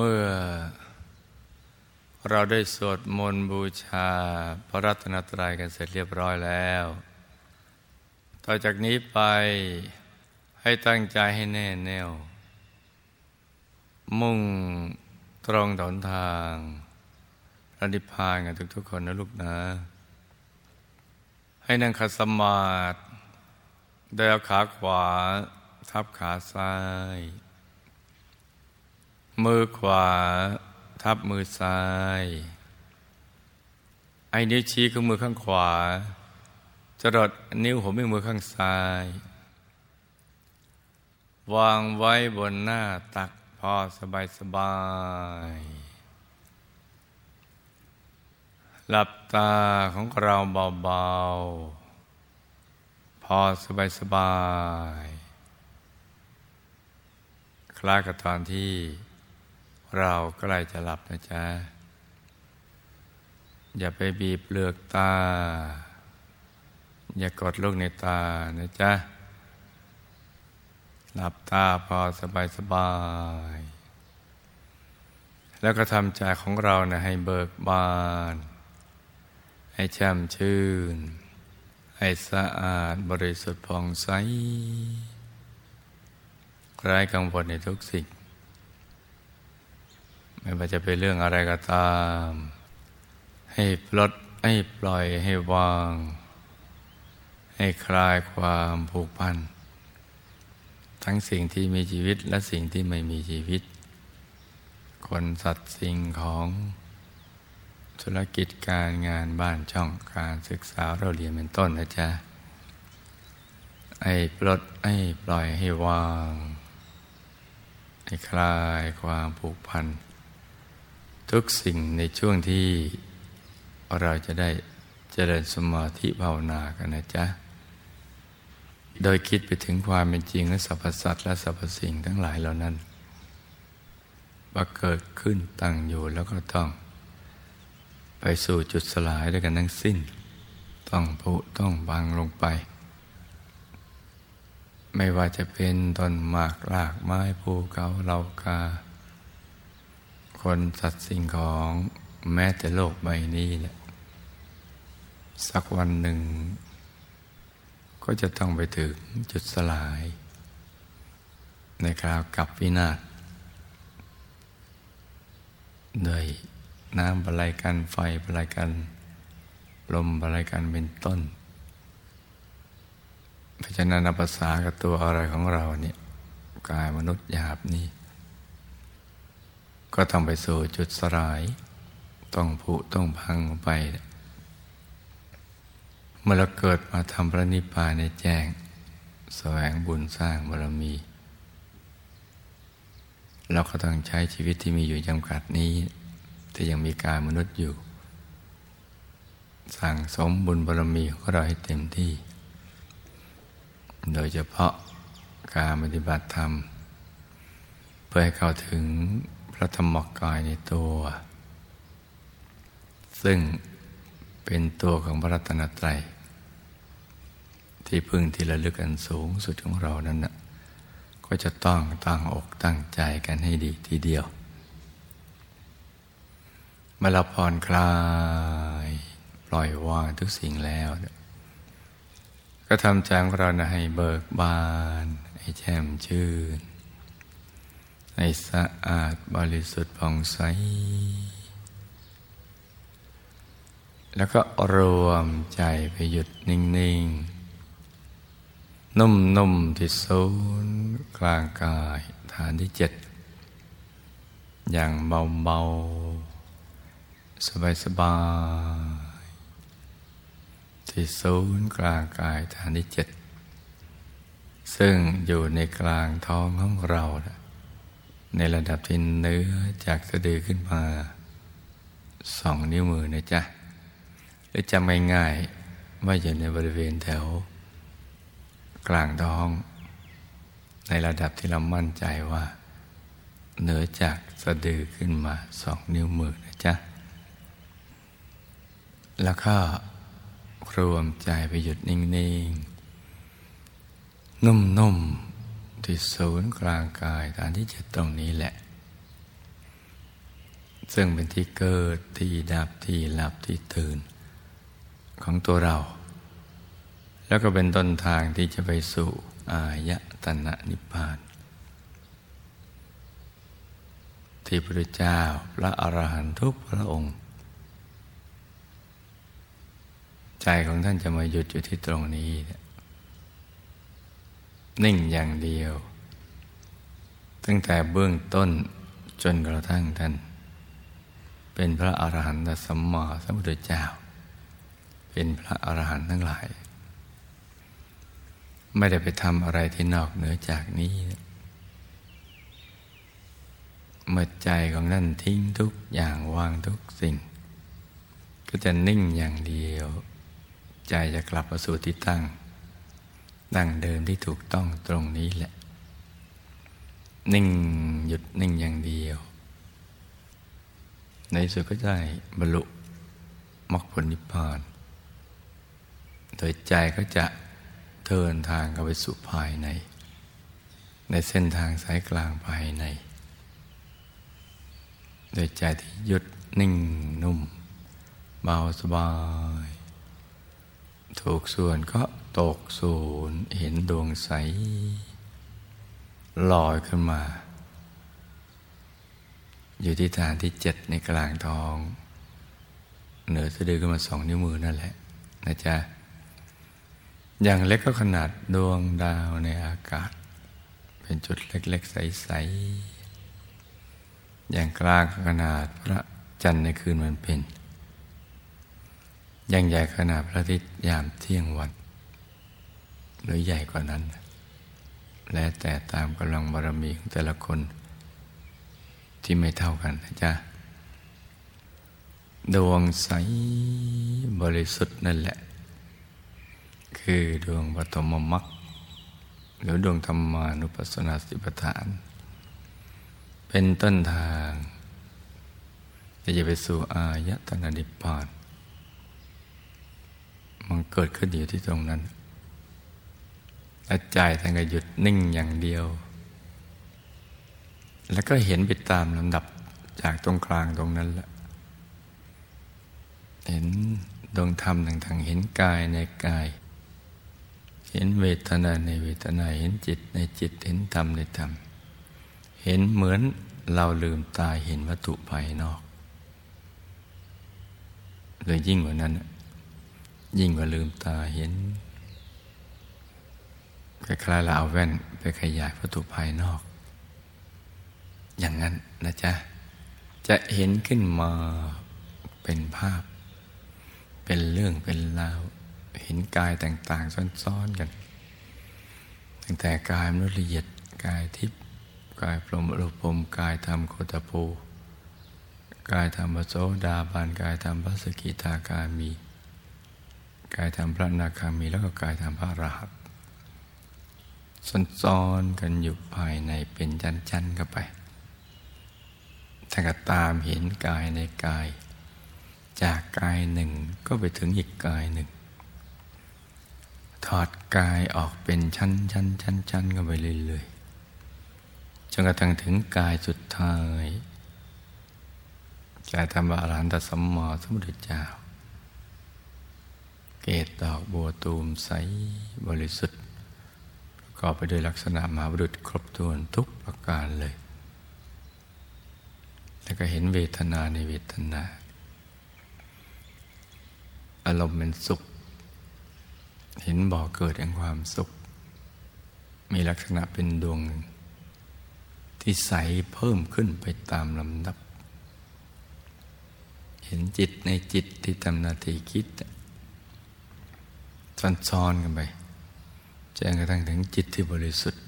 เมื่อเราได้สวดมนต์บูชาพระรัตนตรัยกันเสร็จเรียบร้อยแล้ว ต่อจากนี้ไปให้ตั้งใจให้แน่แน่ว มุ่งตรงถนทางระนิพพานกันทุกๆคนนะลูกนะ ให้นั่งขัดสมาธิโดยเอาขาขวา ทับขาซ้าย มือขวาทับมือซ้าย ไอ้นิ้วชี้ของมือข้างขวา จรดนิ้วหัวแม่มือข้างซ้าย วางไว้บนหน้าตักพอสบายสบาย หลับตาของเราเบาๆ พอสบายสบาย คล้ายกับตอนที่ เราใกล้จะหลับนะจ๊ะ อย่าไปบีบเปลือกตา อย่ากดลูกในตานะจ๊ะ หลับตาพอสบายสบาย แล้วก็ทำใจของเรานะให้เบิกบาน ให้แช่มชื่น ให้สะอาดบริสุทธิ์ผ่องใสไร้กังวลในทุกสิ่ง ไม่ว่าจะเป็นเรื่องอะไรก็ตาม ให้ปลดให้ปล่อยให้วาง ให้คลายความผูกพัน ทั้งสิ่งที่มีชีวิตและสิ่งที่ไม่มีชีวิต คนสัตว์สิ่งของธุรกิจการงานบ้านช่องการศึกษาเราเรียนเป็นต้นนะจ๊ะให้ปลดให้ปล่อยให้วางให้คลายความผูกพัน ทุกสิ่งในช่วงที่เราจะได้เจริญสมาธิภาวนากันนะจ๊ะ โดยคิดไปถึงความเป็นจริงและสรรพสัตว์และสรรพสิ่งทั้งหลายเหล่านั้นว่าเกิดขึ้นตั้งอยู่แล้วก็ต้อง ไปสู่จุดสลายด้วยกันทั้งสิ้น ต้องผุต้องบางลงไป ไม่ว่าจะเป็นต้นหมากลากไม้ภูเขาเหล่ากา คนสัตว์สิ่งของแม้แต่โลกใบนี้เนี่ยสักวันหนึ่ง ก็จะต้องไปถึงจุดสลาย ในคราวกับวินาศโดยน้ำบรายกันไฟบรายกันลมบรายกันเป็นต้น เพราะฉะนั้นภาษากับตัวอะไรของเราเนี่ยกายมนุษย์หยาบนี่ ก็ต้องไปสู่จุดสลาย ต้องผุต้องพังไป เมื่อเราเกิดมาทำพระนิพพานในแจ้ง แสวงบุญสร้างบารมี เราก็ต้องใช้ชีวิตที่มีอยู่จำกัดนี้ ที่ยังมีการมนุษย์อยู่ สั่งสมบุญบารมีของเราให้เต็มที่ โดยเฉพาะการปฏิบัติธรรม เพื่อให้เข้าถึง ระธรรมกายในตัว ซึ่งเป็นตัวของพระรัตนตรัย ที่พึ่งที่ระลึกอันสูงสุดของเรานั้นนะก็จะต้องตั้งอกตั้งใจกันให้ดีทีเดียวเมื่อเราผ่อนคลาย ปล่อยวางทุกสิ่งแล้ว ก็ทำใจของเรานะให้เบิกบาน ให้แช่มชื่น ให้สะอาดบริสุทธิ์ผ่องใส แล้วก็รวมใจไปหยุดนิ่ง ๆ นุ่ม ๆ ที่ศูนย์กลางกายฐานที่เจ็ด อย่างเบา ๆ สบาย ๆ ที่ศูนย์กลางกายฐานที่เจ็ดซึ่งอยู่ในกลางท้องของเรานะ ในระดับที่เนื้อจากสะดือขึ้นมาสองนิ้วมือนะจ๊ะหรือจำง่ายๆว่าอยู่ในบริเวณแถว กลางท้อง ในระดับที่เรามั่นใจว่า เหนือจากสะดือขึ้นมาสองนิ้วมือนะจ๊ะ แล้วก็รวมใจไปหยุดนิ่งๆ นุ่มๆ ที่ศูนย์กลางกายฐานที่เจ็ดตรงนี้แหละ ซึ่งเป็นที่เกิดที่ดับที่หลับที่ตื่น ของตัวเรา แล้วก็เป็นต้นทางที่จะไปสู่อายตนะนิพพาน ที่พระเจ้าพระอรหันตุกพระองค์ ใจของท่านจะมาหยุดอยู่ที่ตรงนี้นิ่ นิ่งอย่างเดียว ตั้งแต่เบื้องต้นจนกระทั่งท่าน เป็นพระอรหันตสัมมาสัมพุทธเจ้า เป็นพระอรหันต์ทั้งหลาย ไม่ได้ไปทำอะไรที่นอกเหนือจากนี้ เมื่อใจของนั่นทิ้งทุกอย่างวางทุกสิ่ง ก็จะนิ่งอย่างเดียว ใจจะกลับมาสู่ที่ตั้ง ดั้งเดิมที่ถูกต้องตรงนี้แหละ นิ่งหยุดนิ่งอย่างเดียว ในสุดก็ได้บรรลุมรรคผลนิพพาน โดยใจก็จะเดินทางเข้าไปสู่ภายใน ในเส้นทางสายกลางภายใน โดยใจที่หยุดนิ่งนุ่ม เบาสบาย ถูกส่วนก็ ตกศูนย์เห็นดวงใส ลอยขึ้นมา อยู่ที่ฐานที่เจ็ดในกลางท้อง เหนือสะดือขึ้นมาสองนิ้วมือนั่นแหละนะจ๊ะ อย่างเล็กก็ขนาดดวงดาวในอากาศ เป็นจุดเล็ก ๆ ใส ๆ อย่างกลางขนาดพระจันทร์ในคืนวันเป็นอย่างใหญ่ขนาดพระอาทิตย์ยามเที่ยงวัน หรือใหญ่กว่านั้น และแต่ตามกำลังบารมีของแต่ละคน ที่ไม่เท่ากันนะจ๊ะดวงใสบริสุทธิ์นั่นแหละ คือดวงปฐมมรรคหรือดวงธรรมานุปัสสนาสติปัฏฐาน เป็นต้นทางที่จะไปสู่อายตนะนิพพานมันเกิดขึ้นอยู่ที่ตรงนั้น และใจท่านก็หยุดนิ่งอย่างเดียว แล้วก็เห็นไปตามลำดับจากตรงกลางตรงนั้นแหละเห็นดวงธรรมต่างๆเห็นกายในกาย เห็นเวทนาในเวทนาเห็นจิตในจิตเห็นธรรมในธรรม เห็นเหมือนเราลืมตาเห็นวัตถุภายนอกเลยยิ่งกว่านั้น ยิ่งกว่าลืมตาเห็น คล้ายๆเราเอาแว่นไปขยายวัตถุภายนอก อย่างนั้นนะจ๊ะ จะเห็นขึ้นมาเป็นภาพ เป็นเรื่องเป็นราว เห็นกายต่าง ๆ ซ้อน ๆ กันตั้งแต่กายมนุษย์ละเอียดกายทิพย์กายพรหมรูปมกายธรรมโคตภูกายธรรมโสดาบานกายธรรมพระสกิทาคามี กายธรรมพระนาคามีแล้วก็กายธรรมพระรหัส ซ้อนๆกันอยู่ภายในเป็นชั้นๆเข้าไปถ้าก็ตามเห็นกายในกาย จากกายหนึ่งก็ไปถึงอีกกายหนึ่ง ถอดกายออกเป็นชั้นชั้นชั้นชั้นกันไปเรื่อยๆจนกระทั่งถึงกายสุดท้ายกายธรรมอรหันตสมมาสัมพุทธเจ้า เกตดอกบัวตูมใสบริสุทธิ์ กอบไปด้วยลักษณะมหาบุรุษครบถ้วนทุกประการเลย แล้วก็เห็นเวทนาในเวทนา อารมณ์เป็นสุข เห็นบ่อเกิดแห่งความสุข มีลักษณะเป็นดวงที่ใสเพิ่มขึ้นไปตามลำดับ เห็นจิตในจิตที่ทำนาทีคิดซ้อนๆกันไป จนกระทั่งถึงจิตที่บริสุทธิ์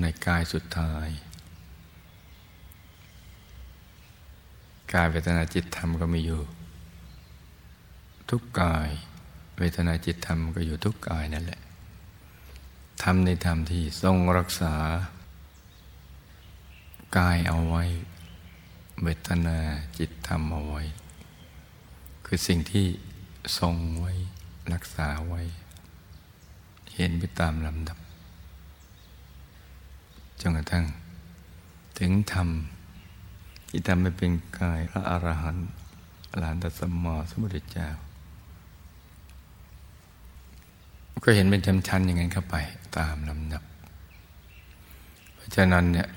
ในกายสุดท้าย กายเวทนาจิตธรรมก็มีอยู่ ทุกกาย เวทนาจิตธรรมก็อยู่ทุกกายนั่นแหละทำในธรรมที่ทรงรักษา กายเอาไว้ เวทนาจิตธรรมเอาไว้ คือสิ่งที่ทรงไว้รักษาไว้ เห็นไปตามลำดับจนกระทั่ง ถึงธรรมที่ทำให้เป็นกายพระอรหันต์หลานตัสมอสมุทรเจ้า ก็เห็นเป็นชั้นๆอย่างนั้นเข้าไปตามลำดับ เพราะฉะนั้นเนี่ย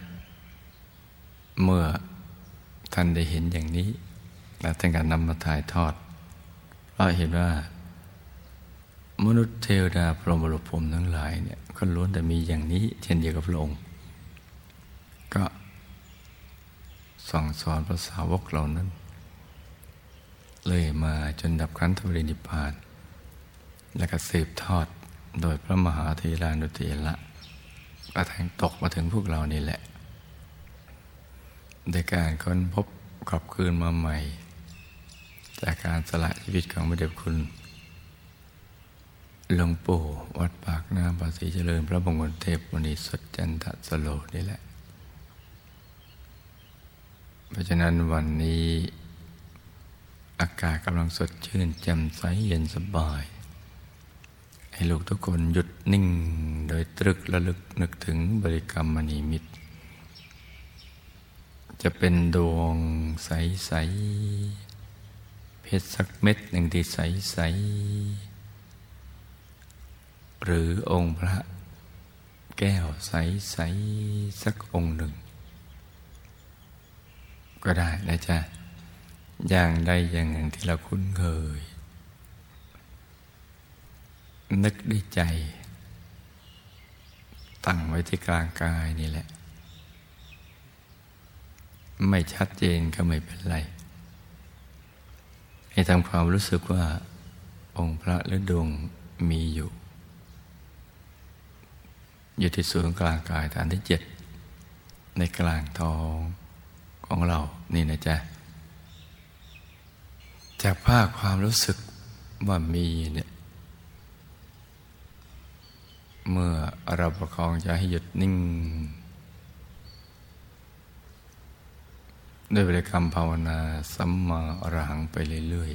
เมื่อท่านได้เห็นอย่างนี้ แล้วท่านการนำมาถ่ายทอดเพราะเห็นว่า มนุษย์เทวดาพรหมรุพรมทั้งหลายเนี่ยก็ล้วนแต่มีอย่างนี้ เช่นเดียวกับพระองค์ ก็สั่งสอนพระสาวกเหล่านั้น เลยมาจนดับขันธปรินิพพาน และก็สืบทอดโดยพระมหาเทรานุเถระกระทังตกมาถึงพวกเรานี่แหละในการค้นพบกลับคืนมาใหม่ จากการสละชีวิตของพระเดชคุณ หลวงปู่วัดปากน้ำภาษีเจริญ พระบงคลเทพมณีสดจันทสโลนี่แหละ เพราะฉะนั้นวันนี้อากาศกำลังสดชื่นแจ่มใสเย็นสบาย ให้ลูกทุกคนหยุดนิ่งโดยตรึกระลึกนึกถึงบริกรรมมณีมิตร จะเป็นดวงใส ๆ เพชรสักเม็ดหนึ่งที่ใส ๆ หรือองค์พระแก้วใสๆสสักองค์หนึ่ง ก็ได้นะจ๊ะ อย่างใดอย่างหนึ่งที่เราคุ้นเคย นึกด้วยใจ ตั้งไว้ที่กลางกายนี่แหละ ไม่ชัดเจนก็ไม่เป็นไร ให้ทำความรู้สึกว่าองค์พระและดวงมีอยู่ อยู่ที่ศูนย์กลางกายฐานที่เจ็ดในกลางท้องของเรานี่นะจ๊ะ จากภาคความรู้สึกว่ามีเนี่ย เมื่อเราประคองใจให้หยุดนิ่ง ด้วยบริกรรมภาวนาสัมมาอรหังไปเรื่อย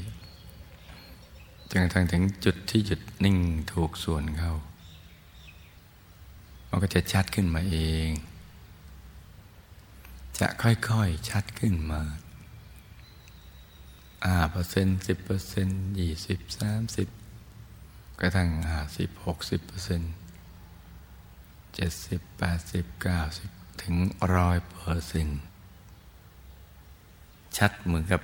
ๆจนกระทั่งถึงจุดที่หยุดนิ่งถูกส่วนเข้า มันก็จะชัดขึ้นมาเอง จะค่อยๆชัดขึ้นมาอ่าเปอร์เซ็นต์สิบเปอร์เซ็นต์ยี่สิบสามสิบกระทั่งห้าสิบหกสิบเปอร์เซ็นต์เจ็ดสิบแปดสิบเก้าสิบถึงร้อยเปอร์เซ็นต์ชัดเหมือนกับ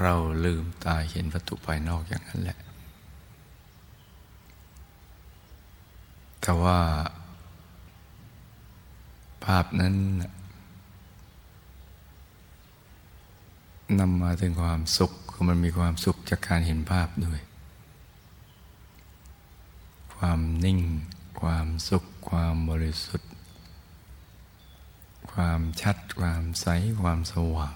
เราลืมตาเห็นวัตถุภายนอกอย่างนั้นแหละ แต่ว่า ภาพนั้นนำมาถึงความสุขคือมันมีความสุขจากการเห็นภาพด้วย ความนิ่ง ความสุข ความบริสุทธิ์ ความชัด ความใส ความสว่าง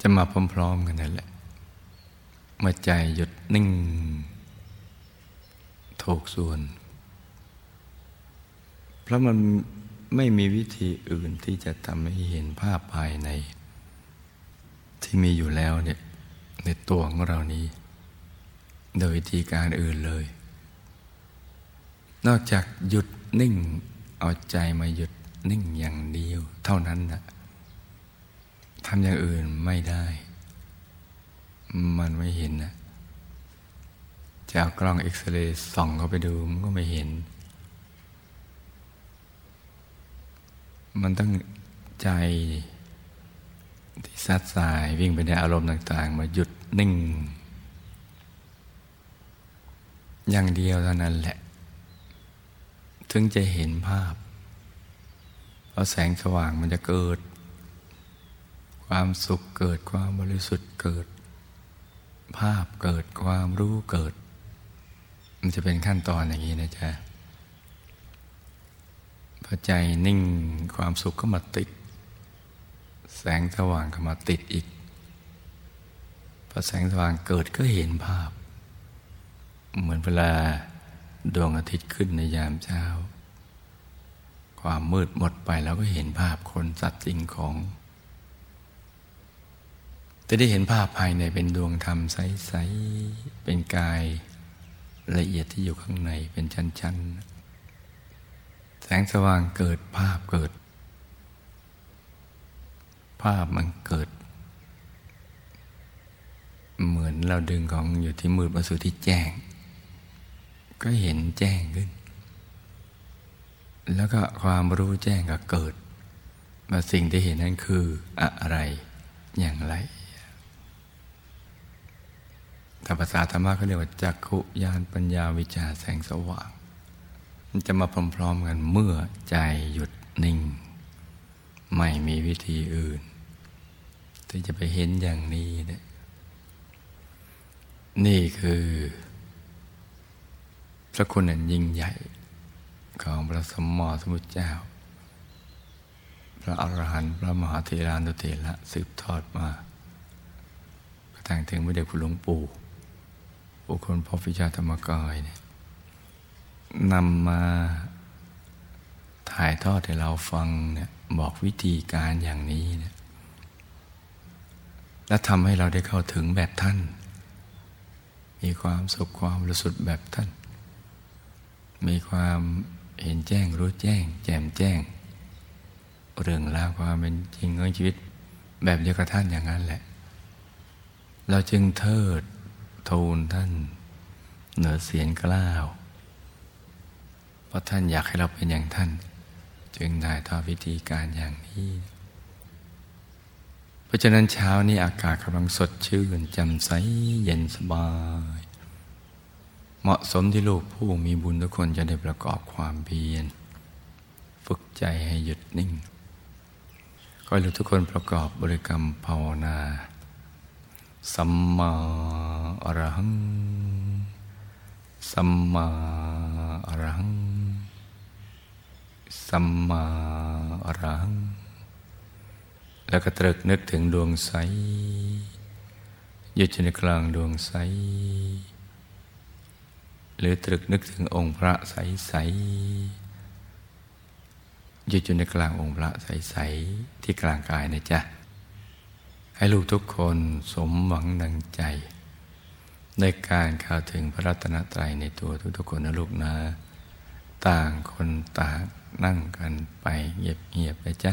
จะมาพร้อมๆกันนั่นแหละ เมื่อใจหยุดนิ่ง ถูกส่วน เพราะมันไม่มีวิธีอื่นที่จะทำให้เห็นภาพภายใน ที่มีอยู่แล้วเนี่ยในตัวของเรานี้ โดยวิธีการอื่นเลย นอกจากหยุดนิ่งเอาใจมาหยุดนิ่งอย่างเดียว เท่านั้นนะทำอย่างอื่นไม่ได้ มันไม่เห็นนะจะเอากล้องเอ็กซเรย์ส่องเข้าไปดูมันก็ไม่เห็น มันต้องใจที่ซัดสายวิ่งไปในอารมณ์ต่าง ๆ มาหยุดนิ่ง อย่างเดียวเท่านั้นแหละ ถึงจะเห็นภาพ เพราะแสงสว่างมันจะเกิด ความสุขเกิดความบริสุทธิ์เกิด ภาพเกิดความรู้เกิด มันจะเป็นขั้นตอนอย่างนี้นะจ๊ะ อใจนิ่งความสุขก็มาติด แสงสว่างก็มาติดอีกพอแสงสว่างเกิดก็เห็นภาพ เหมือนเวลาดวงอาทิตย์ขึ้นในยามเช้า ความมืดหมดไปแล้วก็เห็นภาพคนสัตว์สิ่งของจะได้เห็นภาพภายในเป็นดวงธรรมใส ๆ เป็นกายละเอียดที่อยู่ข้างในเป็นชั้น ๆ งสว่างเกิดภาพเกิด ภาพมันเกิด เหมือนเราดึงของอยู่ที่มืดมาสู่ที่แจ้ง ก็เห็นแจ้งขึ้น แล้วก็ความรู้แจ้งก็เกิดว่าสิ่งที่เห็นนั้นคืออะไรอย่างไรถ้าภาษาธรรมะเขาเรียกว่าจักขุยานปัญญาวิชาแสงสว่าง มันจะมาพร้อมๆกันเมื่อใจหยุดนิ่ง ไม่มีวิธีอื่น ที่จะไปเห็นอย่างนี้เนี่ยนี่คือ พระคุณอันยิ่งใหญ่ของพระสมมอสมุทรเจ้า พระอรหันต์พระมหาเทรานุเถระสืบทอดมากระทั่งถึงพระเดชคุณหลวงปู่บุคคลพบวิชาธรรมกายเนี่ย นำมาถ่ายทอดให้เราฟังเนี่ยบอกวิธีการอย่างนี้เนี่ยและทำให้เราได้เข้าถึงแบบท่าน มีความสุขความรู้สุดแบบท่าน มีความเห็นแจ้งรู้แจ้ง แจ่มแจ้ง เรื่องราวความเป็นจริงของชีวิต แบบเดียวกับท่านอย่างนั้นแหละ เราจึงเทิดทูลท่าน เหนือเสียงกล้าว เพราะท่านอยากให้เราเป็นอย่างท่าน จึงได้ทอดวิธีการอย่างนี้ เพราะฉะนั้นเช้านี้อากาศกำลังสดชื่นแจ่มใสเย็นสบาย เหมาะสมที่ลูกผู้มีบุญทุกคนจะได้ประกอบความเพียรฝึกใจให้หยุดนิ่งขอให้ทุกคนประกอบบริกรรมภาวนา สัมมาอรหัง สัมมาอรหัง สัมมาอรัง แล้วก็ตรึกนึกถึงดวงใสอยู่ในกลางดวงใส หรือตรึกนึกถึงองค์พระใสใสยึดอยู่ในกลางองค์พระใสใสที่กลางกายนะจ๊ะ ให้ลูกทุกคนสมหวังดังใจ ในการเข้าถึงพระรัตนตรัยในตัวทุกๆคนนะลูกนะ ต่างคนต่าง นั่งกันไปเงียบๆไปจ้ะ